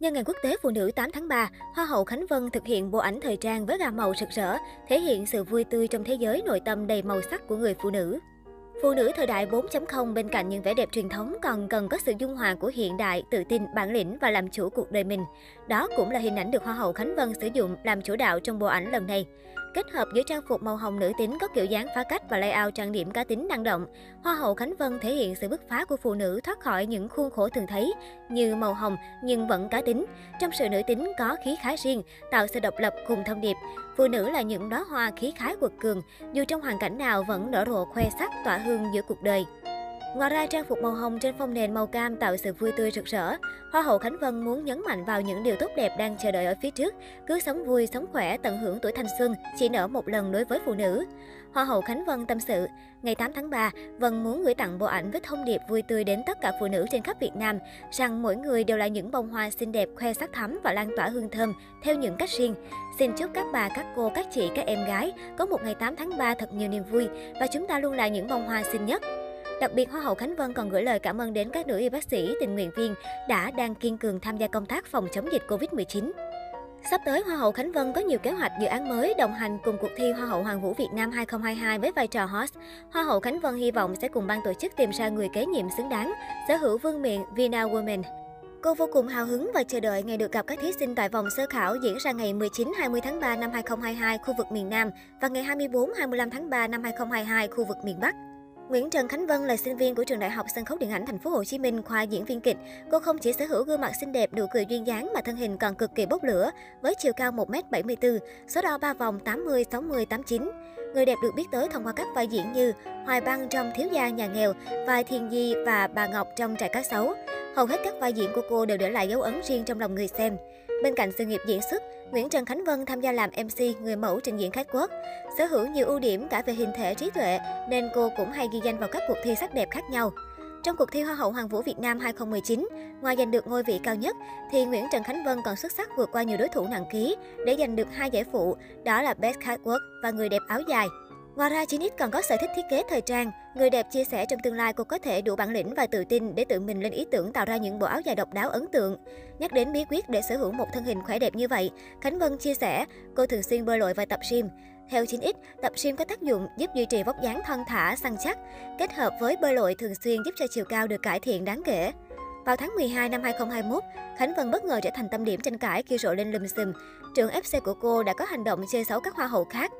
Nhân ngày quốc tế phụ nữ 8 tháng 3, Hoa hậu Khánh Vân thực hiện bộ ảnh thời trang với gam màu sực rỡ, thể hiện sự vui tươi trong thế giới nội tâm đầy màu sắc của người phụ nữ. Phụ nữ thời đại 4.0 bên cạnh những vẻ đẹp truyền thống còn cần có sự dung hòa của hiện đại, tự tin, bản lĩnh và làm chủ cuộc đời mình. Đó cũng là hình ảnh được Hoa hậu Khánh Vân sử dụng làm chủ đạo trong bộ ảnh lần này. Kết hợp giữa trang phục màu hồng nữ tính có kiểu dáng phá cách và layout trang điểm cá tính năng động, Hoa hậu Khánh Vân thể hiện sự bứt phá của phụ nữ thoát khỏi những khuôn khổ thường thấy như màu hồng nhưng vẫn cá tính. Trong sự nữ tính có khí khái riêng, tạo sự độc lập cùng thông điệp. Phụ nữ là những đóa hoa khí khái quật cường, dù trong hoàn cảnh nào vẫn nở rộ khoe sắc tỏa hương giữa cuộc đời. Ngoài ra, trang phục màu hồng trên phong nền màu cam tạo sự vui tươi rực rỡ. Hoa hậu Khánh Vân muốn nhấn mạnh vào những điều tốt đẹp đang chờ đợi ở phía trước. Cứ sống vui, sống khỏe, tận hưởng tuổi thanh xuân, chỉ nở một lần đối với phụ nữ. Hoa hậu Khánh Vân tâm sự, ngày 8 tháng 3, Vân muốn gửi tặng bộ ảnh với thông điệp vui tươi đến tất cả phụ nữ trên khắp Việt Nam, rằng mỗi người đều là những bông hoa xinh đẹp, khoe sắc thắm và lan tỏa hương thơm theo những cách riêng. Xin chúc các bà, các cô, các chị, các em gái có một ngày 8 tháng 3 thật nhiều niềm vui và chúng ta luôn là những bông hoa xinh nhất. Đặc biệt, Hoa hậu Khánh Vân còn gửi lời cảm ơn đến các nữ y bác sĩ, tình nguyện viên đã đang kiên cường tham gia công tác phòng chống dịch Covid-19. Sắp tới, Hoa hậu Khánh Vân có nhiều kế hoạch dự án mới đồng hành cùng cuộc thi Hoa hậu Hoàng vũ Việt Nam 2022 với vai trò host. Hoa hậu Khánh Vân hy vọng sẽ cùng ban tổ chức tìm ra người kế nhiệm xứng đáng, sở hữu vương miện Vina Women. Cô vô cùng hào hứng và chờ đợi ngày được gặp các thí sinh tại vòng sơ khảo diễn ra ngày 19-20 tháng 3 năm 2022 khu vực miền Nam và ngày 24-25 tháng 3 năm 2022 khu vực miền Bắc. Nguyễn Trần Khánh Vân là sinh viên của trường Đại học Sân khấu Điện ảnh Thành phố Hồ Chí Minh khoa diễn viên kịch. Cô không chỉ sở hữu gương mặt xinh đẹp, nụ cười duyên dáng mà thân hình còn cực kỳ bốc lửa với chiều cao 1m74, số đo 3 vòng 80, 60, 89. Người đẹp được biết tới thông qua các vai diễn như Hoài Băng trong Thiếu gia nhà nghèo, vai Thiên Di và Bà Ngọc trong Trại cá sấu. Hầu hết các vai diễn của cô đều để lại dấu ấn riêng trong lòng người xem. Bên cạnh sự nghiệp diễn xuất, Nguyễn Trần Khánh Vân tham gia làm MC, người mẫu trình diễn khách quốc. Sở hữu nhiều ưu điểm cả về hình thể trí tuệ, nên cô cũng hay ghi danh vào các cuộc thi sắc đẹp khác nhau. Trong cuộc thi Hoa hậu Hoàng vũ Việt Nam 2019, ngoài giành được ngôi vị cao nhất, thì Nguyễn Trần Khánh Vân còn xuất sắc vượt qua nhiều đối thủ nặng ký để giành được hai giải phụ, đó là Best Catwalk và Người đẹp áo dài. Ngoài ra, Chinit còn có sở thích thiết kế thời trang. Người đẹp chia sẻ trong tương lai cô có thể đủ bản lĩnh và tự tin để tự mình lên ý tưởng tạo ra những bộ áo dài độc đáo ấn tượng. Nhắc đến bí quyết để sở hữu một thân hình khỏe đẹp như vậy, Khánh Vân chia sẻ cô thường xuyên bơi lội và tập gym. Theo 9X, tập gym có tác dụng giúp duy trì vóc dáng thon thả, săn chắc, kết hợp với bơi lội thường xuyên giúp cho chiều cao được cải thiện đáng kể. Vào tháng 12 năm 2021, Khánh Vân bất ngờ trở thành tâm điểm tranh cãi khi rộ lên lùm xùm. Trưởng FC của cô đã có hành động chơi xấu các hoa hậu khác.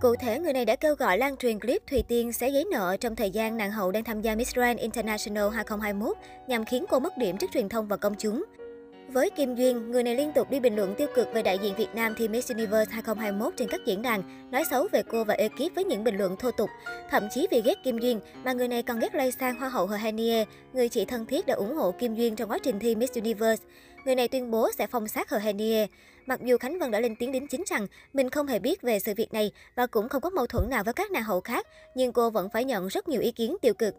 Cụ thể, người này đã kêu gọi lan truyền clip Thùy Tiên sẽ giấy nợ trong thời gian nàng hậu đang tham gia Miss Grand International 2021 nhằm khiến cô mất điểm trước truyền thông và công chúng. Với Kim Duyên, người này liên tục đi bình luận tiêu cực về đại diện Việt Nam thi Miss Universe 2021 trên các diễn đàn, nói xấu về cô và ekip với những bình luận thô tục. Thậm chí vì ghét Kim Duyên, mà người này còn ghét lây sang Hoa hậu Hohenie, người chị thân thiết đã ủng hộ Kim Duyên trong quá trình thi Miss Universe. Người này tuyên bố sẽ phong sát Hohenie. Mặc dù Khánh Vân đã lên tiếng đính chính rằng mình không hề biết về sự việc này và cũng không có mâu thuẫn nào với các nàng hậu khác, nhưng cô vẫn phải nhận rất nhiều ý kiến tiêu cực.